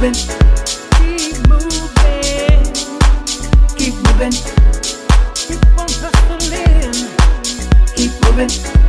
moving. Keep moving. Keep moving. Keep on hustling. Keep moving.